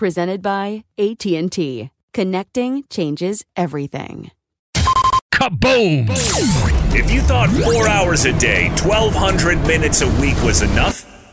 Presented by AT&T. Connecting changes everything. Kaboom! If you thought four hours a day, 1,200 minutes a week was enough,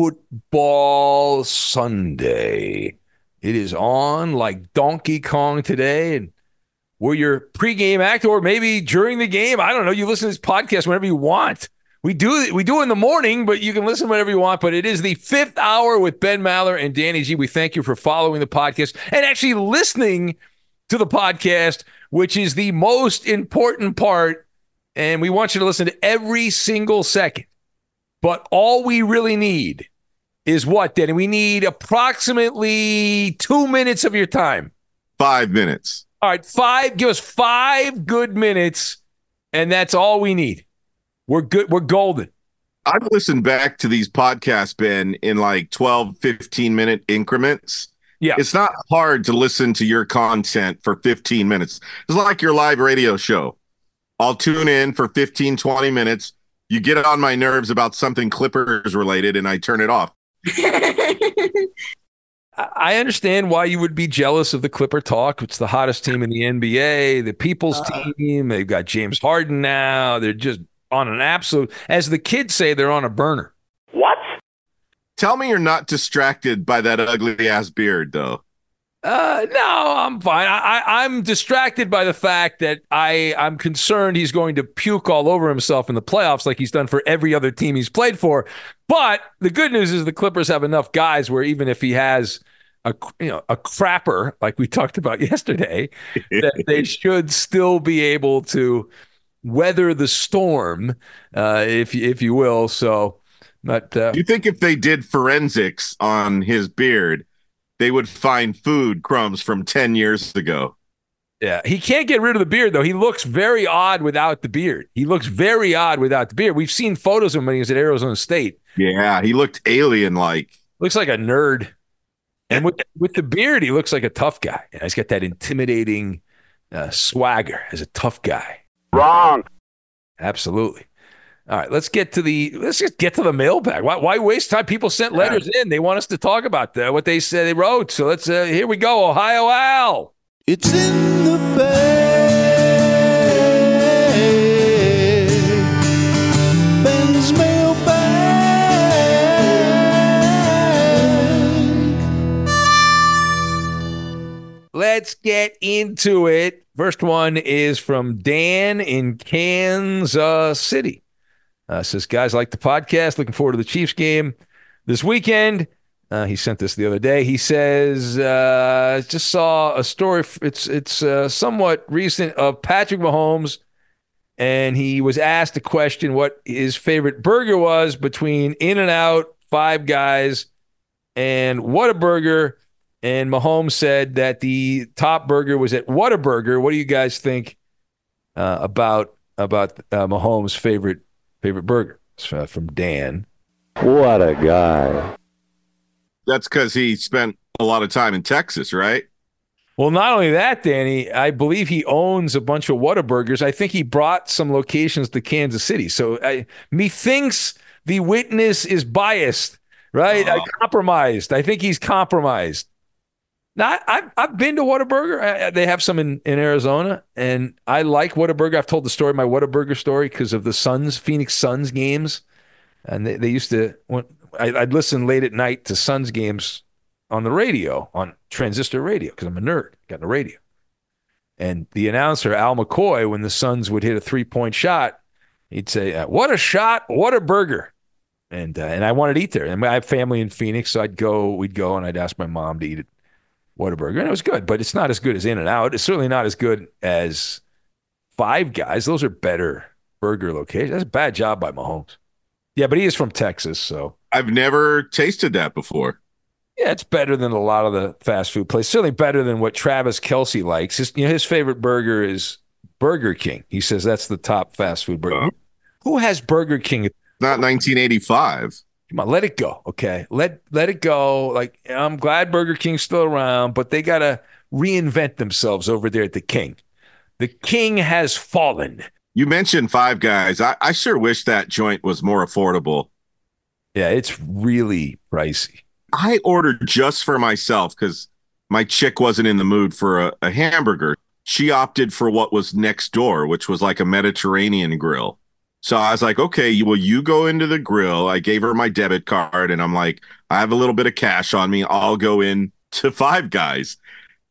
football Sunday. It is on like Donkey Kong today. And we're your pregame act, or maybe during the game. I don't know. You listen to this podcast whenever you want. We do we do in the morning, but you can listen whenever you want. But it is the fifth hour with Ben Maller and Danny G. We thank you for following the podcast and actually listening to the podcast, which is the most important part. And we want you to listen to every single second. But all we really need is what, Danny? We need approximately two minutes of your time. Five minutes. All right, five. Give us five good minutes, and that's all we need. We're good. We're golden. I've listened back to these podcasts, Ben, in like 12, 15 minute increments. Yeah. It's not hard to listen to your content for 15 minutes. It's like your live radio show. I'll tune in for 15, 20 minutes. You get on my nerves about something Clippers related, and I turn it off. I understand why you would be jealous of the Clipper talk. It's the hottest team in the NBA, the people's Uh. team. They've got James Harden now. They're just on an absolute, as the kids say, they're on a burner. What? Tell me you're not distracted by that ugly ass beard, though. Uh, no, I'm fine. I, I, I'm distracted by the fact that I, I'm concerned he's going to puke all over himself in the playoffs like he's done for every other team he's played for. But the good news is the Clippers have enough guys where even if he has a you know a crapper like we talked about yesterday, that they should still be able to weather the storm, uh, if if you will. So, but uh, you think if they did forensics on his beard, they would find food crumbs from 10 years ago? Yeah, he can't get rid of the beard though. He looks very odd without the beard. He looks very odd without the beard. We've seen photos of him when he was at Arizona State. Yeah, he looked alien like. Looks like a nerd. And with with the beard, he looks like a tough guy. You know, he's got that intimidating uh, swagger as a tough guy. Wrong. Absolutely. All right, let's get to the let's just get to the mailbag. Why, why waste time? People sent letters in. They want us to talk about the, what they said they wrote. So let's uh, here we go. Ohio Al. It's in the bag. Ben's mailbag. Let's get into it. First one is from Dan in Kansas City. Uh, says, guys, like the podcast. Looking forward to the Chiefs game this weekend. Uh, he sent this the other day. He says, uh, "Just saw a story. It's it's uh, somewhat recent of Patrick Mahomes, and he was asked a question what his favorite burger was between In and Out, Five Guys, and Whataburger. And Mahomes said that the top burger was at Whataburger. What do you guys think uh, about about uh, Mahomes' favorite favorite burger? It's, uh, from Dan. What a guy. That's because he spent a lot of time in Texas, right? Well, not only that, Danny, I believe he owns a bunch of Whataburgers. I think he brought some locations to Kansas City. So I, methinks the witness is biased, right? Oh. I compromised. I think he's compromised. Not, I've, I've been to Whataburger. I- I- They have some in, in Arizona, and I like Whataburger. I've told the story, my Whataburger story, because of the Suns, Phoenix Suns games. And they, they used to, when, I, I'd listen late at night to Suns games on the radio, on transistor radio, because I'm a nerd, got a radio. And the announcer, Al McCoy, when the Suns would hit a three point shot, he'd say, uh, What a shot, what a burger. And, uh, and I wanted to eat there. And I have family in Phoenix, so I'd go, we'd go, and I'd ask my mom to eat it. Whataburger, and it was good, but it's not as good as In and Out. It's certainly not as good as Five Guys. Those are better burger locations. That's a bad job by Mahomes. Yeah, but he is from Texas, so I've never tasted that before. yeah, it's better than a lot of the fast food places. Certainly better than what Travis Kelce likes. His, you know, his favorite burger is Burger King. He says that's the top fast food burger. Oh. Who has Burger King? Not 1985. Come on, let it go. Okay, let let it go. Like I'm glad Burger King's still around, but they gotta reinvent themselves over there at the King. The King has fallen. You mentioned Five Guys. I, I sure wish that joint was more affordable. Yeah, it's really pricey. I ordered just for myself because my chick wasn't in the mood for a, a hamburger. She opted for what was next door, which was like a Mediterranean grill. So I was like, okay, well, you go into the grill. I gave her my debit card and I'm like, I have a little bit of cash on me. I'll go in to Five Guys.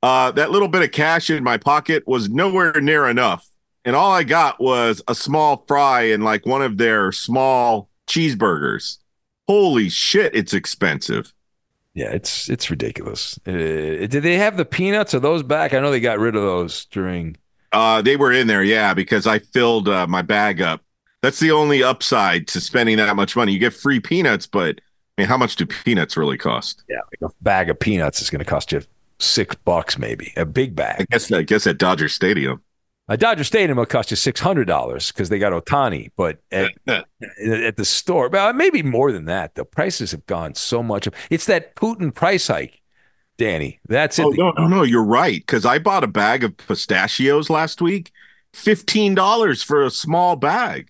Uh, that little bit of cash in my pocket was nowhere near enough. And all I got was a small fry and like one of their small cheeseburgers. Holy shit, it's expensive. Yeah, it's it's ridiculous. Uh, did they have the peanuts? Are those back? I know they got rid of those during. Uh, they were in there, yeah, because I filled uh, my bag up. That's the only upside to spending that much money. You get free peanuts, but I mean, how much do peanuts really cost? Yeah, like a bag of peanuts is going to cost you six bucks, maybe a big bag. I guess I guess at Dodger Stadium. A Dodger Stadium will cost you six hundred dollars because they got Ohtani, but at, at the store, well, maybe more than that. The prices have gone so much. It's that Putin price hike, Danny. That's it. Oh no, no, no, you're right. Because I bought a bag of pistachios last week, fifteen dollars for a small bag.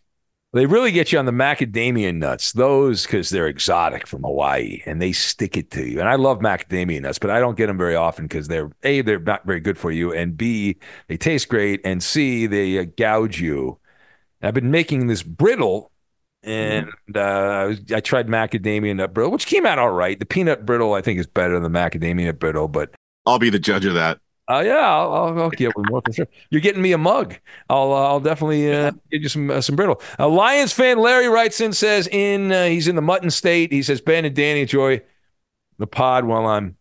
They really get you on the macadamia nuts, those because they're exotic from Hawaii and they stick it to you. And I love macadamia nuts, but I don't get them very often because they're A, they're not very good for you, and B, they taste great, and C, they uh, gouge you. And I've been making this brittle, and uh, I was- I tried macadamia nut brittle, which came out all right. The peanut brittle, I think, is better than the macadamia nut brittle, but I'll be the judge of that. Uh, yeah, I'll, I'll, I'll get one more for sure. You're getting me a mug. I'll uh, I'll definitely uh, get you some uh, some brittle. A Lions fan Larry writes in says in uh, he's in the Mitten State. He says Ben and Danny enjoy the pod while I'm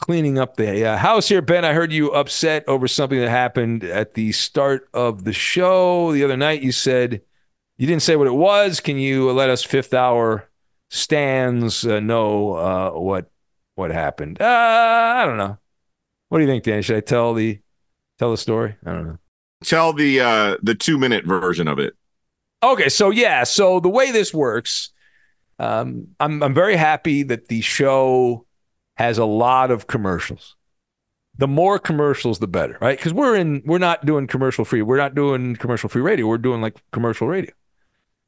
cleaning up the uh, house here. Ben, I heard you upset over something that happened at the start of the show the other night. You said you didn't say what it was. Can you let us fifth hour stands uh, know uh, what what happened? Uh, I don't know. What do you think, Dan? Should I tell the tell the story? I don't know. Tell the uh, the two minute version of it. Okay, so yeah, so the way this works, um, I'm I'm very happy that the show has a lot of commercials. The more commercials, the better, right? Because we're in, we're not doing commercial free. We're not doing commercial free radio. We're doing like commercial radio,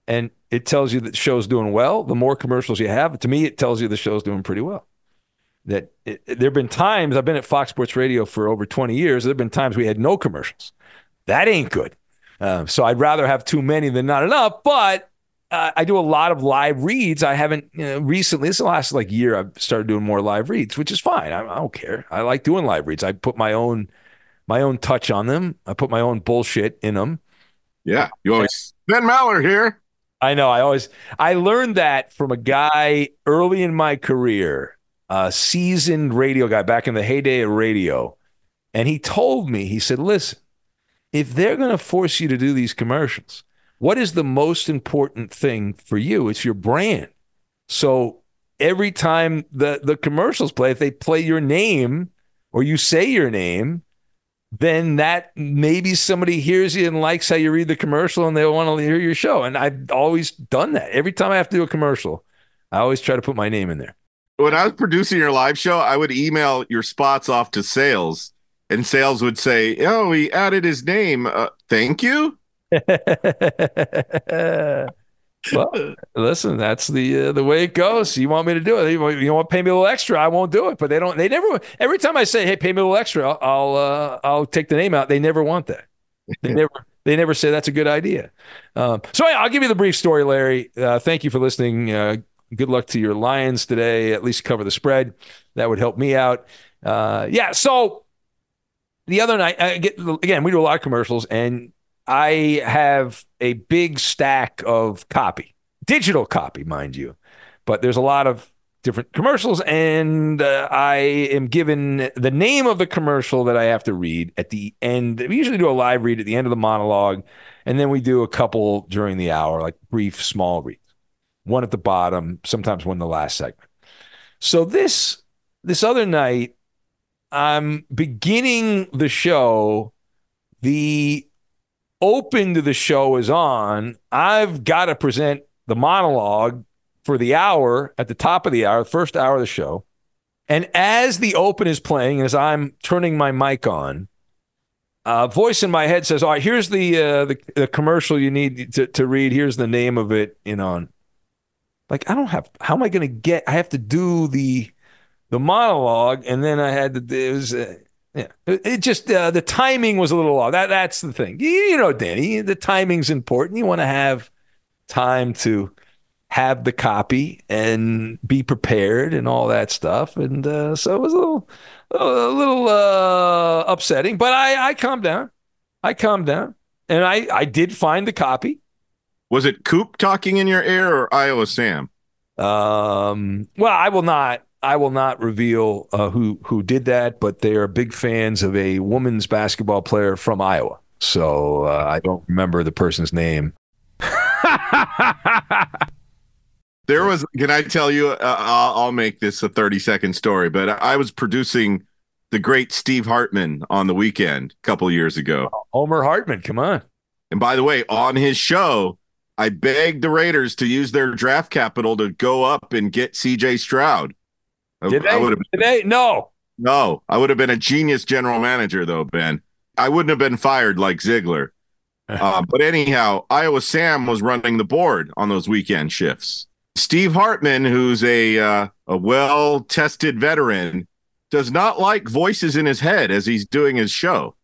and it tells you that the show's doing well. The more commercials you have, to me, it tells you the show's doing pretty well. That it, there have been times I've been at Fox Sports Radio for over 20 years. There have been times we had no commercials. That ain't good. Um, so I'd rather have too many than not enough. But uh, I do a lot of live reads. I haven't you know, recently. This is the last like year I've started doing more live reads, which is fine. I, I don't care. I like doing live reads. I put my own my own touch on them. I put my own bullshit in them. Yeah, you always Ben Maller here. I know. I always I learned that from a guy early in my career a seasoned radio guy back in the heyday of radio. And he told me, he said, listen, if they're going to force you to do these commercials, what is the most important thing for you? It's your brand. So every time the, the commercials play, if they play your name or you say your name, then that maybe somebody hears you and likes how you read the commercial and they'll want to hear your show. And I've always done that. Every time I have to do a commercial, I always try to put my name in there. When I was producing your live show, I would email your spots off to sales, and sales would say, "Oh, he added his name. Uh, thank you." well, listen, that's the uh, the way it goes. You want me to do it? You want, you want to pay me a little extra? I won't do it. But they don't. They never. Every time I say, "Hey, pay me a little extra," I'll I'll, uh, I'll take the name out. They never want that. They never. They never say that's a good idea. Um, so yeah, I'll give you the brief story, Larry. Uh, thank you for listening. Uh, good luck to your Lions today. At least cover the spread. That would help me out. Uh, yeah. So the other night, get, again, we do a lot of commercials, and I have a big stack of copy, digital copy, mind you, but there's a lot of different commercials, and uh, I am given the name of the commercial that I have to read at the end. We usually do a live read at the end of the monologue, and then we do a couple during the hour, like brief, small reads. One at the bottom, sometimes one in the last segment. So this this other night, I'm beginning the show. The open to the show is on. I've got to present the monologue for the hour at the top of the hour, the first hour of the show. And as the open is playing, as I'm turning my mic on, a voice in my head says, "All right, here's the uh, the, the commercial you need to, to read. Here's the name of it." You know, like I don't have. How am I going to get? I have to do the the monologue, and then I had to. It was. Uh, yeah, it, just uh, the timing was a little off. That that's the thing. You, you know, Danny, the timing's important. You want to have time to have the copy and be prepared and all that stuff. And uh, so it was a little, a little uh, upsetting, but I, I calmed down. I calmed down, and I, I did find the copy. Was it Coop talking in your ear or Iowa Sam? Um, well, I will not. I will not reveal uh, who who did that, but they are big fans of a women's basketball player from Iowa. So uh, I don't remember the person's name. There was, can I tell you? Uh, I'll, I'll, make this a 30 second story, but I was producing the great Steve Hartman on the weekend a couple years ago. Homer Hartman, come on. And by the way, on his show, I begged the Raiders to use their draft capital to go up and get CJ Stroud. Did they? Did they? No. No, I would have been a genius general manager, though, Ben. I wouldn't have been fired like Ziegler. uh, but anyhow, Iowa Sam was running the board on those weekend shifts. Steve Hartman, who's a uh, a well tested veteran, does not like voices in his head as he's doing his show.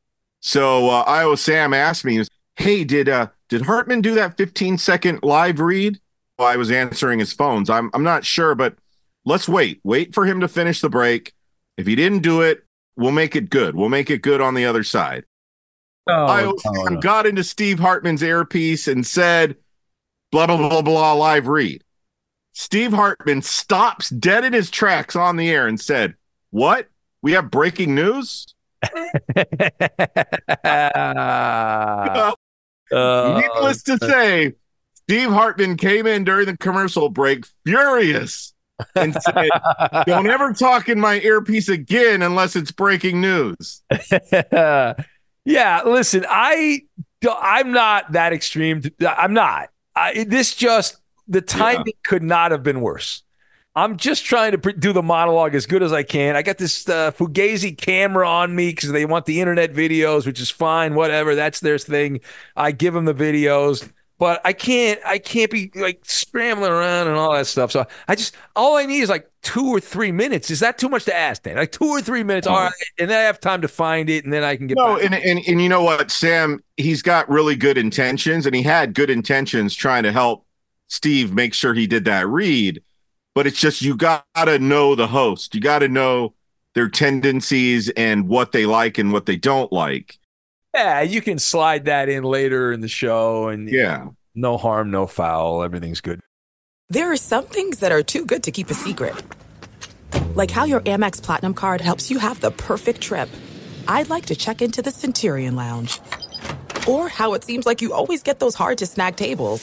So uh, Iowa Sam asked me, "Hey, did uh, did Hartman do that 15 second live read?" Well, I was answering his phones. I'm I'm not sure, but let's wait. Wait for him to finish the break. If he didn't do it, we'll make it good. We'll make it good on the other side. Oh, Iowa Sam got into Steve Hartman's earpiece and said, "Blah blah blah blah live read." Steve Hartman stops dead in his tracks on the air and said, What? We have breaking news? uh, Uh, Needless to say, Steve Hartman came in during the commercial break furious and said, Don't ever talk in my earpiece again unless it's breaking news. yeah, listen, I I'm not that extreme. I'm not. I, this just the timing yeah. could not have been worse. I'm just trying to do the monologue as good as I can. I got this uh, Fugazi camera on me because they want the internet videos, which is fine. Whatever, that's their thing. I give them the videos, but I can't. I can't be like scrambling around and all that stuff. So I just all I need is like two or three minutes. Is that too much to ask, Dan? Like two or three minutes, all right, and then I have time to find it, and then I can get. No, and, and and you know what, Sam? He's got really good intentions, and he had good intentions trying to help Steve make sure he did that read. But it's just you got to know the host. You got to know their tendencies and what they like and what they don't like. Yeah, you can slide that in later in the show, and yeah, no harm, no foul. Everything's good. There are some things that are too good to keep a secret Like how your Amex Platinum card helps you have the perfect trip. I'd like to check into the Centurion Lounge. Or how it seems like you always get those hard to snag tables.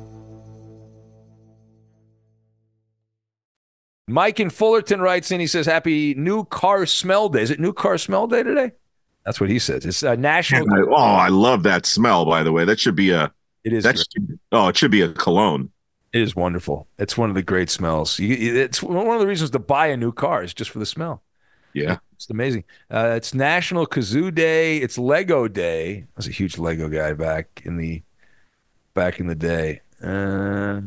Mike in Fullerton writes in. He says, "Happy New Car Smell Day." Is it New Car Smell Day today? That's what he says. It's a national. oh, I love that smell. By the way, that should be a. It is. That should, oh, it should be a cologne. It is wonderful. It's one of the great smells. You, it's one of the reasons to buy a new car is just for the smell. Yeah, it's amazing. Uh, it's National Kazoo Day. It's Lego Day. I was a huge Lego guy back in the back in the day. Uh,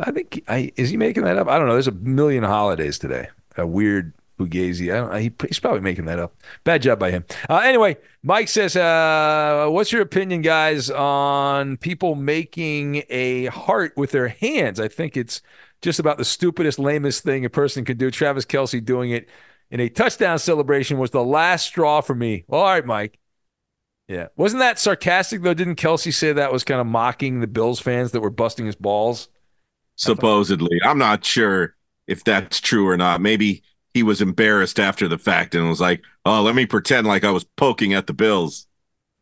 I think I is he making that up? I don't know. There's a million holidays today. A weird Fugazi. I don't. He, he's probably making that up. Bad job by him. Uh, anyway, Mike says, uh, "What's your opinion, guys, on people making a heart with their hands? I think it's just about the stupidest, lamest thing a person can do. Travis Kelce doing it in a touchdown celebration was the last straw for me. All right, Mike. Yeah. Wasn't that sarcastic though? Didn't Kelce say that was kind of mocking the Bills fans that were busting his balls? Supposedly. I'm not sure if that's true or not. Maybe he was embarrassed after the fact and was like, "Oh, let me pretend like I was poking at the Bills."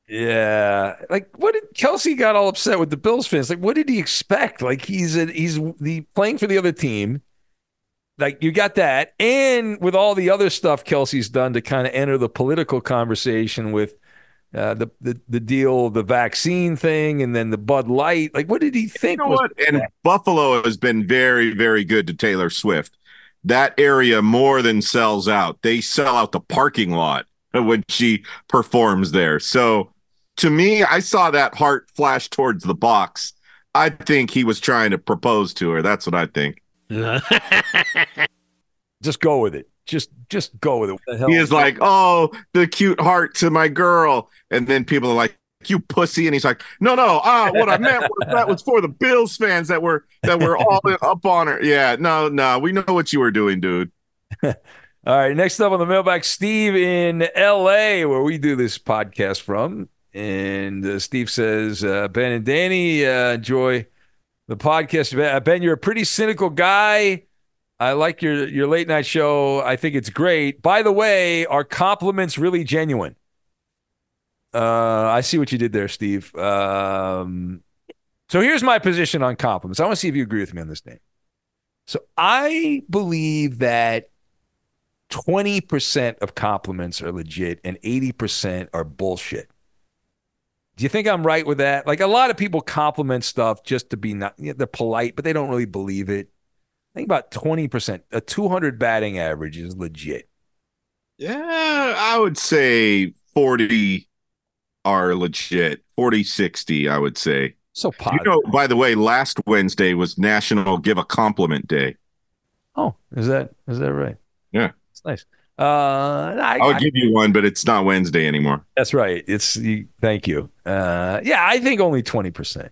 Yeah, like what did Kelce got all upset with the Bills fans? Like, what did he expect? Like he's a, he's the playing for the other team. Like you got that, and with all the other stuff Kelce's done to kind of enter the political conversation with uh, the, the the deal, the vaccine thing, and then the Bud Light. Like, what did he think? You know what? And Buffalo has been very, very good to Taylor Swift. That area more than sells out. They sell out the parking lot when she performs there. So, to me, I saw that heart flash towards the box. I think he was trying to propose to her. That's what I think. Just go with it. Just just go with it. He is like, oh, the cute heart to my girl, and then people are like, "You pussy," and he's like, "No, no, ah, what I meant was that was for the Bills fans that were that were all up on her." Yeah, no, no, we know what you were doing, dude. all right, next up on the mailbag, Steve in L.A., where we do this podcast from, and uh, Steve says, uh, "Ben and Danny uh, enjoy the podcast. Ben, you're a pretty cynical guy." I like your your late night show. I think it's great. By the way, are compliments really genuine? Uh, I see what you did there, Steve. Um, so here's my position on compliments. I want to see if you agree with me on this thing. So I believe that 20% of compliments are legit and 80% are bullshit. Do you think I'm right with that? Like a lot of people compliment stuff just to be not, you know, they're polite, but they don't really believe it. I think about 20%. A 200 batting average is legit. Yeah, I would say 40 are legit. 40, 60, I would say. So positive. You know, by the way, last Wednesday was National Give a Compliment Day. Oh, is that is that right? Yeah. It's nice. Uh, I, I'll give you one, but it's not Wednesday anymore. That's right. It's you, thank you. Uh, yeah, I think only 20%.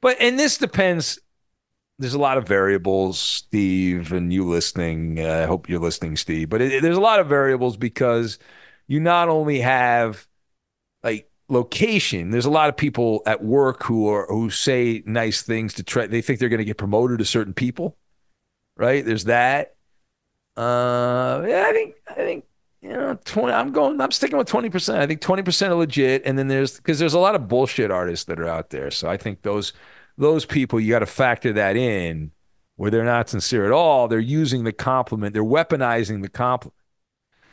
But and this depends there's a lot of variables, Steve, and you listening. Uh, I hope you're listening, Steve. But it, it, there's a lot of variables because you not only have like location. There's a lot of people at work who are who say nice things to try. They think they're going to get promoted to certain people, right? There's that. Uh, yeah, I think I think you know, 20, I'm going, I'm sticking with 20%. I think 20% are legit. And then there's, because there's a lot of bullshit artists that are out there. So I think those, those people, you got to factor that in where they're not sincere at all. They're using the compliment, they're weaponizing the compliment.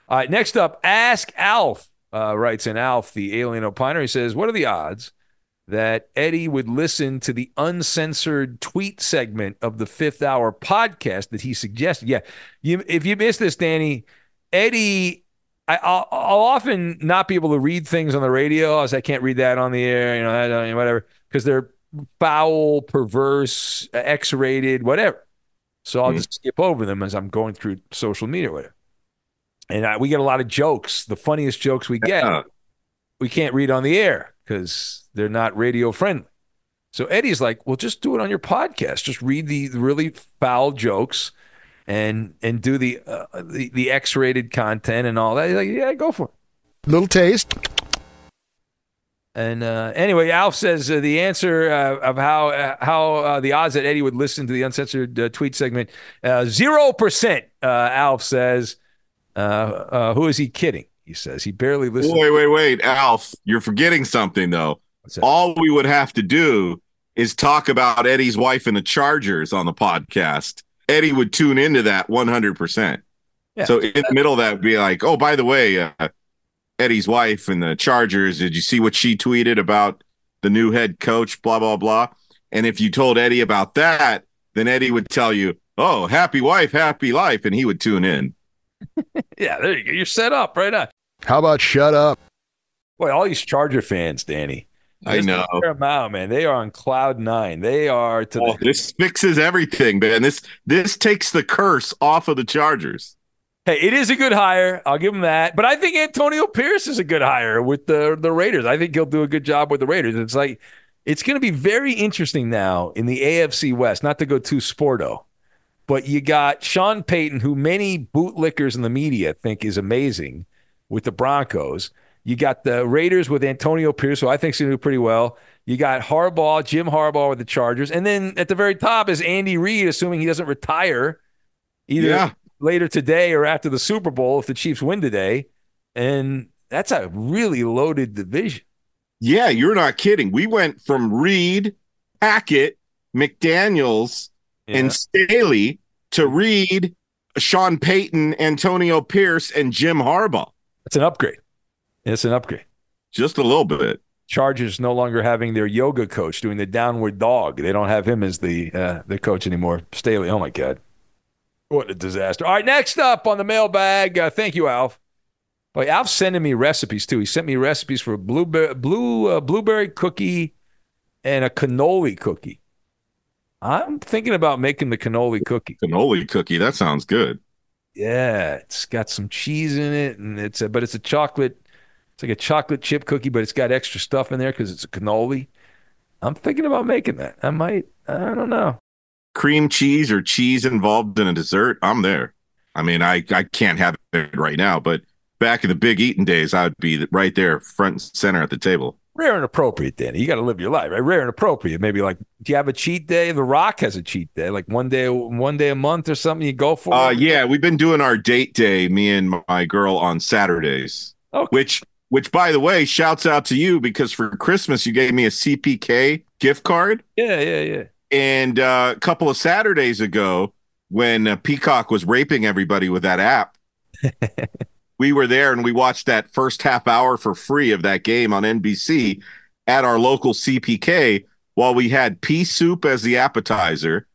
All right, next up, Ask Alf uh, writes in Alf, the alien opiner. He says, What are the odds that Eddie would listen to the uncensored tweet segment of the fifth hour podcast that he suggested? Yeah, you, if you missed this, Danny, Eddie. I, will I'll often not be able to read things on the radio as I can't read that on the air, you know, whatever, because they're foul, perverse, X rated, whatever. So I'll mm-hmm. just skip over them as I'm going through social media, whatever. And I, we get a lot of jokes. The funniest jokes we get, yeah. we can't read on the air because they're not radio friendly. So Eddie's like, well, just do it on your podcast. Just read the really foul jokes and and do the uh, the, the X rated content and all that. He's like, yeah, go for it. Little taste. And uh, anyway, Alf says uh, the answer uh, of how uh, how uh, the odds that Eddie would listen to the uncensored uh, tweet segment zero percent. Alf says, "Who is he kidding?" He says he barely listens. Wait, wait, wait, Alf, you're forgetting something though. All we would have to do is talk about Eddie's wife and the Chargers on the podcast. Eddie would tune into that 100%. So in the middle of that would be like, oh, by the way, uh, Eddie's wife and the Chargers, did you see what she tweeted about the new head coach, blah, blah, blah? And if you told Eddie about that, then Eddie would tell you, oh, happy wife, happy life. And he would tune in. yeah, there you go. You're set up right on. How about shut up? Boy, all these Charger fans, Danny. I know. Them out, man. They are on cloud nine. They are to oh, the- this fixes everything, man. This this takes the curse off of the Chargers. Hey, it is a good hire. I'll give him that. But I think Antonio Pierce is a good hire with the the Raiders. I think he'll do a good job with the Raiders. It's like it's going to be very interesting now in the AFC West. Not to go too sporto, but you got Sean Payton, who many bootlickers in the media think is amazing with the Broncos. You got the Raiders with Antonio Pierce, who I think is going to do pretty well. You got Harbaugh, Jim Harbaugh with the Chargers. And then at the very top is Andy Reid, assuming he doesn't retire either yeah. Later today or after the Super Bowl if the Chiefs win today. And that's a really loaded division. Yeah, you're not kidding. We went from Reid, Hackett, McDaniels, yeah. and Staley to Reid, Sean Payton, Antonio Pierce, and Jim Harbaugh. That's an upgrade. It's an upgrade. Just a little bit. Chargers no longer having their yoga coach doing the downward dog. They don't have him as the uh, the coach anymore. Staley. Oh my God, what a disaster! All right, next up on the mailbag. Uh, thank you, Alf. Boy, Alf's sending me recipes too. He sent me recipes for a blueberry blue uh, blueberry cookie and a cannoli cookie. I'm thinking about making the cannoli cookie. Cannoli cookie. That sounds good. Yeah, it's got some cheese in it, and it's a, but it's a chocolate it's like a chocolate chip cookie, but it's got extra stuff in there because it's a cannoli. I'm thinking about making that. I might. I don't know. Cream cheese or cheese involved in a dessert. I'm there. I mean, I I can't have it right now, but back in the big eating days, I would be right there, front and center at the table. Rare and appropriate, Danny. You got to live your life, right? Rare and appropriate. Maybe like, do you have a cheat day? The Rock has a cheat day, like one day, one day a month or something. You go for. Uh, yeah, we've been doing our date day, me and my girl, on Saturdays. Okay. Which which, by the way, shouts out to you because for Christmas you gave me a CPK gift card. Yeah, yeah, yeah. And uh, a couple of Saturdays ago, when uh, Peacock was raping everybody with that app, we were there and we watched that first half hour for free of that game on NBC at our local CPK while we had pea soup as the appetizer.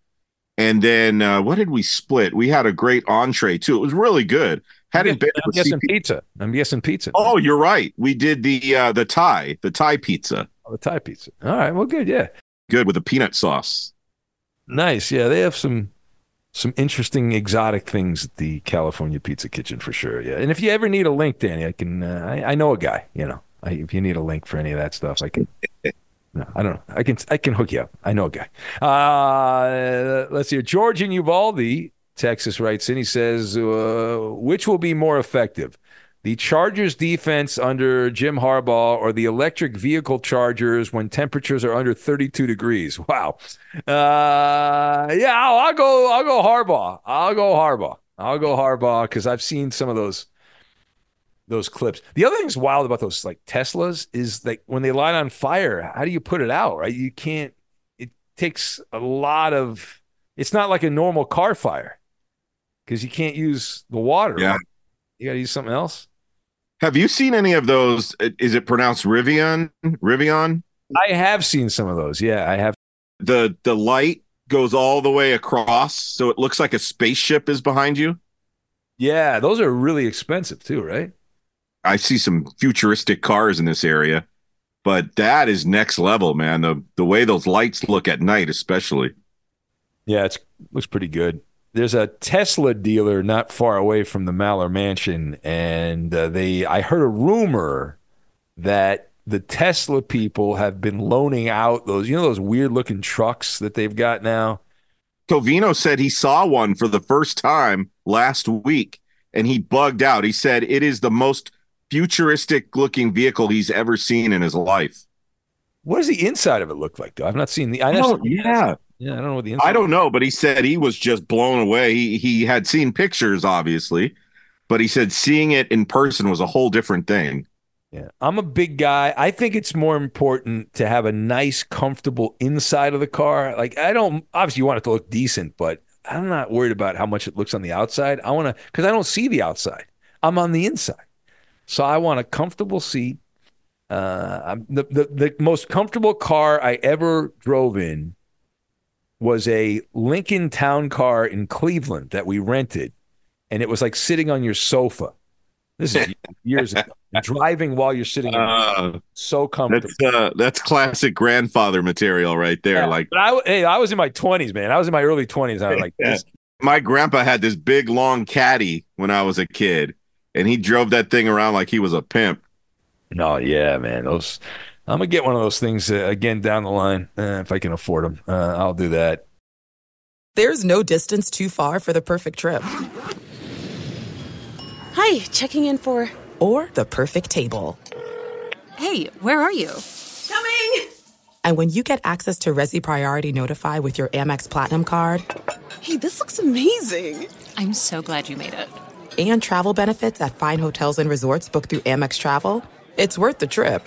And then uh, what did we split? We had a great entree too. It was really good. Hadn't been. I'm guessing CP- pizza. I'm guessing pizza. Oh, you're right. We did the uh, the Thai, the Thai pizza. Oh, the Thai pizza. All right. Well, good. Yeah. Good with a peanut sauce. Nice. Yeah, they have some some interesting exotic things at the California Pizza Kitchen for sure. Yeah. And if you ever need a link, Danny, I can. Uh, I, I know a guy. You know, I, if you need a link for any of that stuff, I can. No, I don't know. I can I can hook you up. I know a guy. Uh, let's see. George in Uvalde Texas writes in. He says, uh, which will be more effective? The Chargers defense under Jim Harbaugh or the electric vehicle Chargers when temperatures are under 32 degrees? Wow. Uh, yeah, I'll, I'll, go. I'll go Harbaugh. I'll go Harbaugh. I'll go Harbaugh because I've seen some of those those clips. The other thing that's wild about those like Teslas is like when they light on fire, how do you put it out? Right? You can't. It takes a lot of. It's not like a normal car fire because you can't use the water. Yeah. right? You got to use something else. Have you seen any of those? Uh, is it pronounced Rivian? Rivian? I have seen some of those. Yeah, I have. The the light goes all the way across, so it looks like a spaceship is behind you. Yeah, those are really expensive too, right? I see some futuristic cars in this area, but that is next level, man. The the way those lights look at night, especially. Yeah, it's looks pretty good. There's a Tesla dealer not far away from the Maller Mansion, and uh, they I heard a rumor that the Tesla people have been loaning out those you know those weird looking trucks that they've got now. Covino said he saw one for the first time last week, and he bugged out. He said it is the most futuristic looking vehicle he's ever seen in his life. What does the inside of it look like though? I've not seen the. I Oh, yeah. Yeah, I don't know what the inside. I don't know, but he said he was just blown away. He he had seen pictures, obviously, but he said seeing it in person was a whole different thing. Yeah, I'm a big guy. I think it's more important to have a nice, comfortable inside of the car. Like I don't obviously you want it to look decent, but I'm not worried about how much it looks on the outside. I want to because I don't see the outside. I'm on the inside, so I want a comfortable seat. Uh, I'm, the, the the most comfortable car I ever drove in was a Lincoln Town car in Cleveland that we rented, and it was like sitting on your sofa. This is years ago. Driving while you're sitting, Uh, so comfortable. that's uh, that's classic grandfather material right there. Yeah, Like I, hey, I was in my 20s, man. I was in my early 20s. I was like, Yeah. this, my grandpa had this big long caddy when I was a kid, and he drove that thing around like he was a pimp. no, yeah, man. Those, I'm gonna get one of those things uh, again down the line uh, if I can afford them. Uh, I'll do that. There's no distance too far for the perfect trip Hi, checking in for. or the perfect table. Hey, where are you? Coming! And when you get access to Resy Priority Notify with your Amex Platinum card Hey, this looks amazing. I'm so glad you made it. and travel benefits at fine hotels and resorts booked through Amex Travel, it's worth the trip.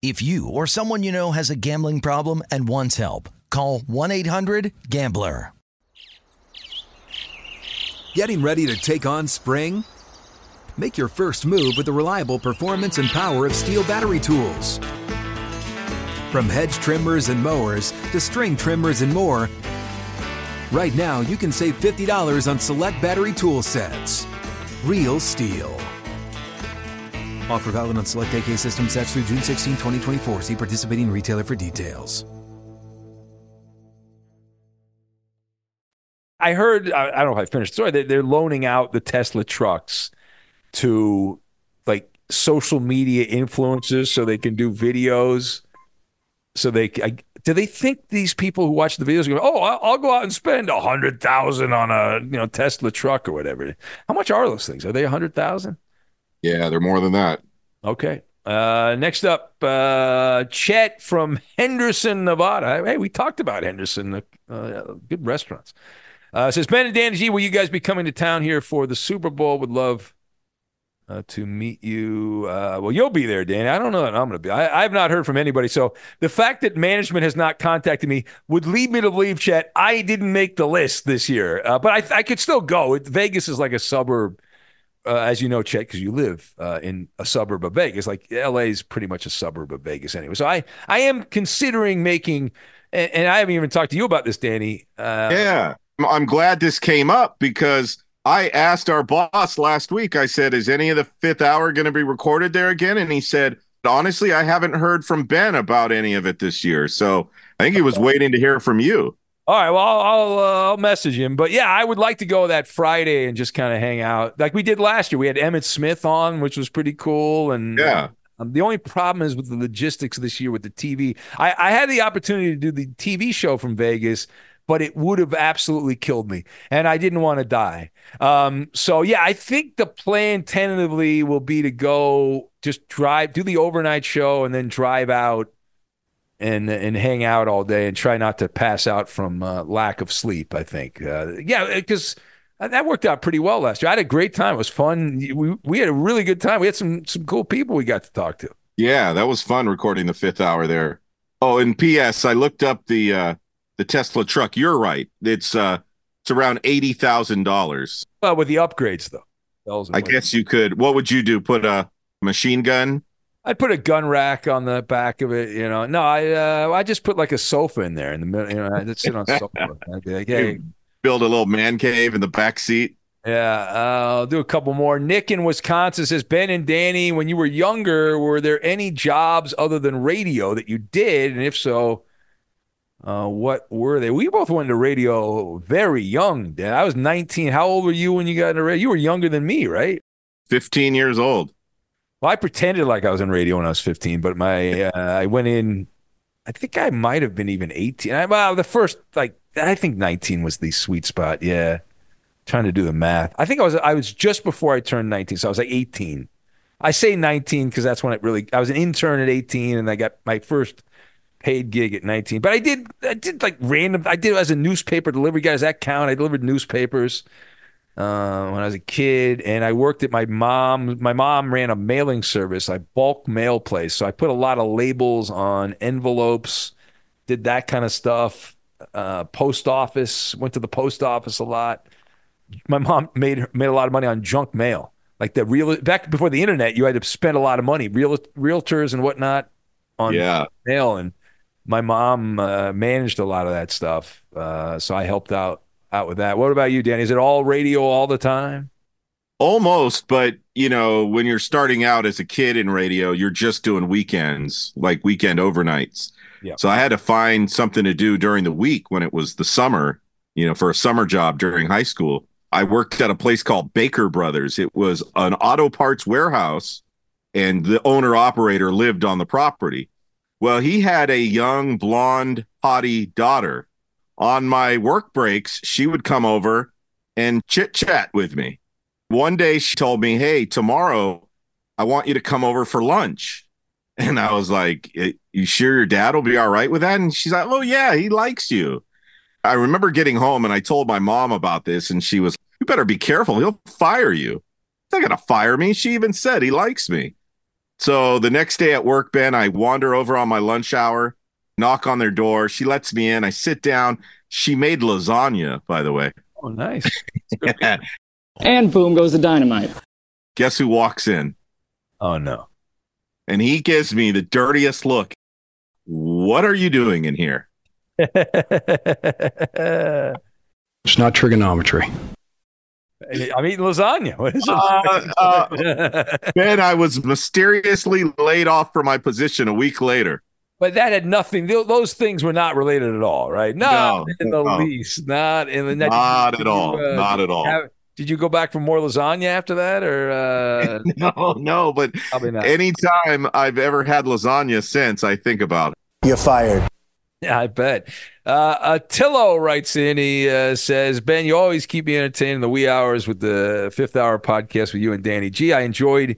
If you or someone you know has a gambling problem and wants help, call 1-800-GAMBLER. Getting ready to take on spring? Make your first move with the reliable performance and power of STIHL battery tools. From hedge trimmers and mowers to string trimmers and more, right now you can save $50 on select battery tool sets. Real STIHL. Offer valid on select AK system sets through June 16, 2024. See participating retailer for details. I heard, I, don't know if I finished the story, they, they're loaning out the Tesla trucks to like social media influencers so they can do videos. So they, I, do they think these people who watch the videos go, oh, I'll, I'll go out and spend a hundred thousand on a you know Tesla truck or whatever? How much are those things? Are they a hundred thousand? Yeah, they're more than that. Okay. Uh, next up, uh, Chet from Henderson, Nevada. Hey, we talked about Henderson, uh, good restaurants. Uh, says Ben and Danny G, will you guys be coming to town here for the Super Bowl? Would love uh, to meet you. Uh, well, you'll be there, Danny. I don't know that I'm going to be. I, have not heard from anybody. So the fact that management has not contacted me would lead me to believe, Chet, I didn't make the list this year. Uh, but I, I could still go. Vegas is like a suburb uh, as you know, Chet, because you live uh, in a suburb of Vegas. Like LA is pretty much a suburb of Vegas anyway. So I, I am considering making, and, and I haven't even talked to you about this, Danny. Uh, Yeah. I'm- I'm glad this came up because I asked our boss last week. I said, Is any of the fifth hour going to be recorded there again? And he said, Honestly, I haven't heard from Ben about any of it this year. So I think he was waiting to hear from you. All right. Well, I'll I'll, uh, I'll message him. But yeah, I would like to go that Friday and just kind of hang out like we did last year. We had Emmitt Smith on, which was pretty cool. And Yeah. um, the only problem is with the logistics this year with the TV. I, I had the opportunity to do the TV show from Vegas, but it would have absolutely killed me, and I didn't want to die. Um, so yeah, I think the plan tentatively will be to go just drive, do the overnight show, and then drive out and and hang out all day and try not to pass out from uh, lack of sleep. I think, uh, yeah, because that worked out pretty well last year. I had a great time. It was fun. We we had a really good time. We had some some cool people we got to talk to. Yeah, that was fun recording the fifth hour there. Oh, and P.S. I looked up the uh the Tesla truck. You're right. It's uh it's around eighty thousand dollars. Well, with the upgrades though, I guess you could. What would you do? Put a machine gun? I'd put a gun rack on the back of it. You know, no, I uh, I just put like a sofa in there in the middle. You know, I'd sit on a sofa. I'd be like, hey, Build a little man cave in the back seat. Yeah, uh, I'll do a couple more. Nick in Wisconsin says, Ben and Danny, when you were younger, were there any jobs other than radio that you did? And if so, uh, what were they? We both went into radio very young. Dan. I was 19. How old were you when you got into radio? You were younger than me, right? 15 years old. Well, I pretended like I was in radio when I was 15, but my uh, I went in. I think I might have been even 18. I, well, the first like I think 19 was the sweet spot. Yeah, trying to do the math. I think I was I was just before I turned 19, so I was like 18. I say 19 because that's when it really. I was an intern at 18, and I got my first paid gig at 19. But I did I did like random. I did as a newspaper delivery guy. Does that count? I delivered newspapers uh, when I was a kid, and I worked at my mom. My mom ran a mailing service, a bulk mail place. So I put a lot of labels on envelopes, did that kind of stuff. Uh, post office, went to the post office a lot. My mom made made a lot of money on junk mail, like the real back before the internet. You had to spend a lot of money, real realtors and whatnot, on Yeah. mail. And my mom uh, managed a lot of that stuff, uh, so I helped out out with that. What about you, Danny? Is it all radio all the time? Almost, but you know, when you're starting out as a kid in radio, you're just doing weekends, like weekend overnights. Yeah. So I had to find something to do during the week when it was the summer, you know, for a summer job during high school. I worked at a place called Baker Brothers. It was an auto parts warehouse, and the owner operator lived on the property. Well, he had a young blonde, haughty daughter. On my work breaks, she would come over and chit chat with me. One day she told me, Hey, tomorrow I want you to come over for lunch. And I was like, "Eh, You sure your dad will be all right with that? And she's like, Oh, yeah, he likes you. I remember getting home and I told my mom about this, and she was, You better be careful. He'll fire you. He's not going to fire me. She even said he likes me. So the next day at work, Ben, I wander over on my lunch hour, knock on their door. She lets me in. I sit down. She made lasagna, by the way. Oh, nice. And boom goes the dynamite. Guess who walks in? Oh, no. And he gives me the dirtiest look. What are you doing in here? It's not trigonometry. I'm eating lasagna. What is it? Uh, uh, ben, I was mysteriously laid off from my position a week later. But that had nothing. Those things were not related at all, right? Not No, in the no. least. Not in the did you- Not did at you, all. uh, Not at all. have- did you go back for more lasagna after that, or uh, No, no, but probably not? anytime I've ever had lasagna since, I think about it. You're fired. Yeah, I bet. Uh, Attillo writes in. He uh, says, "Ben, you always keep me entertained in the wee hours with the Fifth Hour podcast with you and Danny G. I enjoyed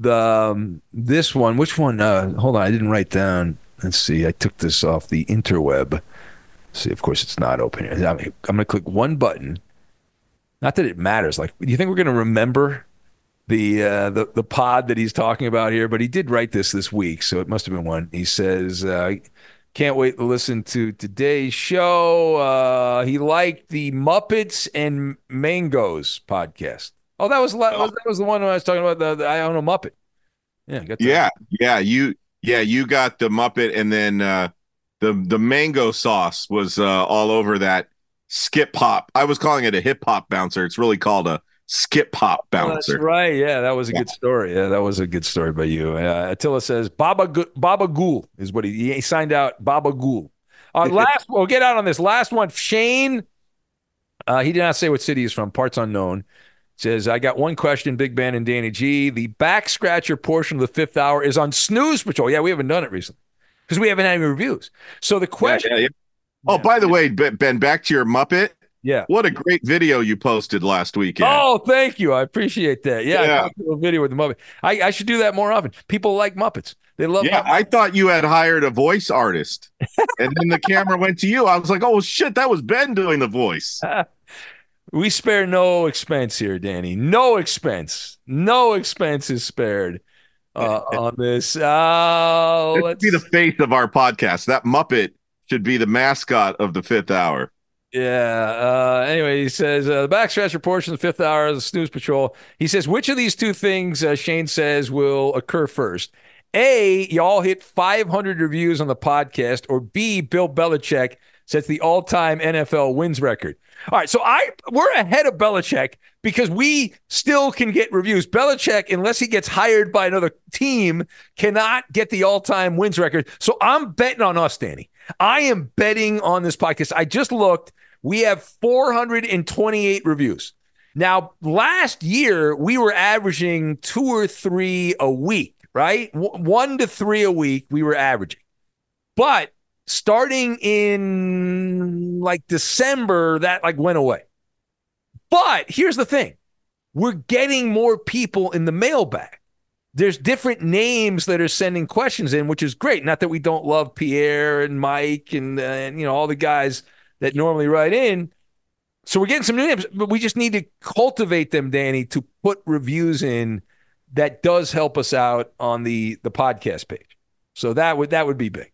the um, this one. Which one? Uh, hold on, I didn't write down. Let's see. I took this off the interweb. see, of course, it's not open. I'm, I'm going to click one button. Not that it matters. Like, do you think we're going to remember the uh, the the pod that he's talking about here? But he did write this this week, so it must have been one. He says, uh, "Can't wait to listen to today's show." Uh, he liked the Muppets and Mangoes podcast. Oh, that was, la- that was the one I was talking about. The, the I own a Muppet. Yeah, got that. Yeah, yeah, you, yeah, you got the Muppet, and then uh, the the mango sauce was uh, all over that skip hop. I was calling it a hip hop bouncer. It's really called a skip hop Oh, that's bouncer. right. Yeah, that was a good story. Yeah, that was a good story by you. Uh, Attila says Baba Baba Ghoul is what he, he signed out. Baba Ghoul. Uh, last, we'll get out on this last one. Shane, uh, he did not say what city he's from. Parts unknown. Says, I got one question, Big Ben and Danny G. The back scratcher portion of the fifth hour is on Snooze Patrol. Yeah, we haven't done it recently because we haven't had any reviews. So the question. Yeah, yeah, yeah. Oh, by the way, Ben, Ben, back to your Muppet. Yeah. What a great video you posted last weekend. Oh, thank you. I appreciate that. Yeah, Yeah. I video with the Muppet. I, I should do that more often. People like Muppets. They love Yeah, I thought you had hired a voice artist, and then the camera went to you. I was like, "Oh shit, that was Ben doing the voice." We spare no expense here, Danny. No expense. No expense is spared uh, on this. Uh, Let's let's be the face of our podcast. That Muppet should be the mascot of the fifth hour. Yeah. Uh, anyway, he says uh, the back scratcher portion of the fifth hour of the snooze patrol. He says, which of these two things uh, Shane says will occur first? A, y'all hit 500 reviews on the podcast, or B, Bill Belichick sets the all-time NFL wins record. All right, so I we're ahead of Belichick because we still can get reviews. Belichick, unless he gets hired by another team, cannot get the all-time wins record. So I'm betting on us, Danny. I am betting on this podcast. I just looked. We have 428 reviews. Now, last year we were averaging two or three a week, right? W- one to three a week we were averaging. But starting in like December, that like went away. But here's the thing we're getting more people in the mailbag. There's different names that are sending questions in, which is great. Not that we don't love Pierre and Mike and, uh, and you know all the guys that normally write in. So we're getting some new names, but we just need to cultivate them, Danny, to put reviews in that does help us out on the the podcast page. So that would that would be big.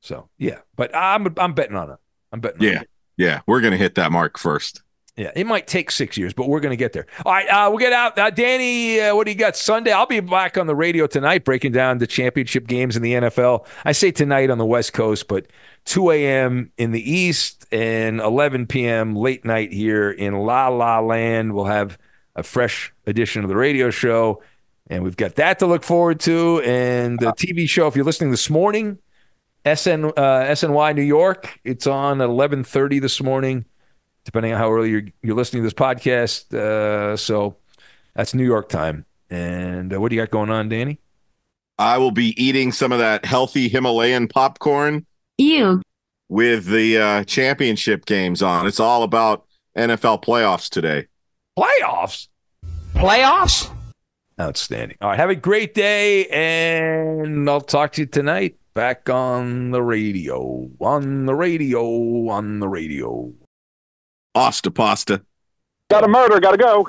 So yeah, but I'm I'm betting on it. I'm betting. On Yeah, it. yeah, we're gonna hit that mark first. Yeah, it might take six years, but we're going to get there. All right, uh, we'll get out. Uh, Danny, uh, what do you got Sunday? I'll be back on the radio tonight breaking down the championship games in the NFL. I say tonight on the West Coast, but 2 a.m. in the East and 11 p.m. late night here in La La Land. We'll have a fresh edition of the radio show, and we've got that to look forward to. And the TV show, if you're listening this morning, SN uh, SNY New York, it's on at 11:30 this morning depending on how early you're, you're listening to this podcast. Uh, so that's New York time. And uh, what do you got going on, Danny? I will be eating some of that healthy Himalayan popcorn. Ew. With the uh, championship games on. It's all about NFL playoffs today. Playoffs? Playoffs? Outstanding. All right. Have a great day. And I'll talk to you tonight back on the radio. On the radio. On the radio. Asta pasta. Got a murder, gotta go.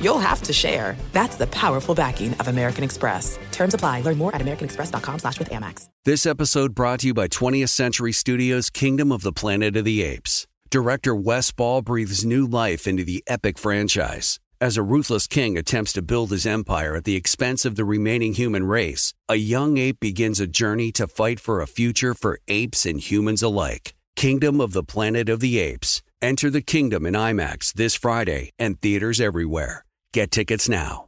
you'll have to share. That's the powerful backing of American Express. Terms apply. Learn more at americanexpress.com slash with Amex. This episode brought to you by 20th Century Studios' Kingdom of the Planet of the Apes. Director Wes Ball breathes new life into the epic franchise. As a ruthless king attempts to build his empire at the expense of the remaining human race, a young ape begins a journey to fight for a future for apes and humans alike. Kingdom of the Planet of the Apes. Enter the kingdom in IMAX this Friday and theaters everywhere. Get tickets now.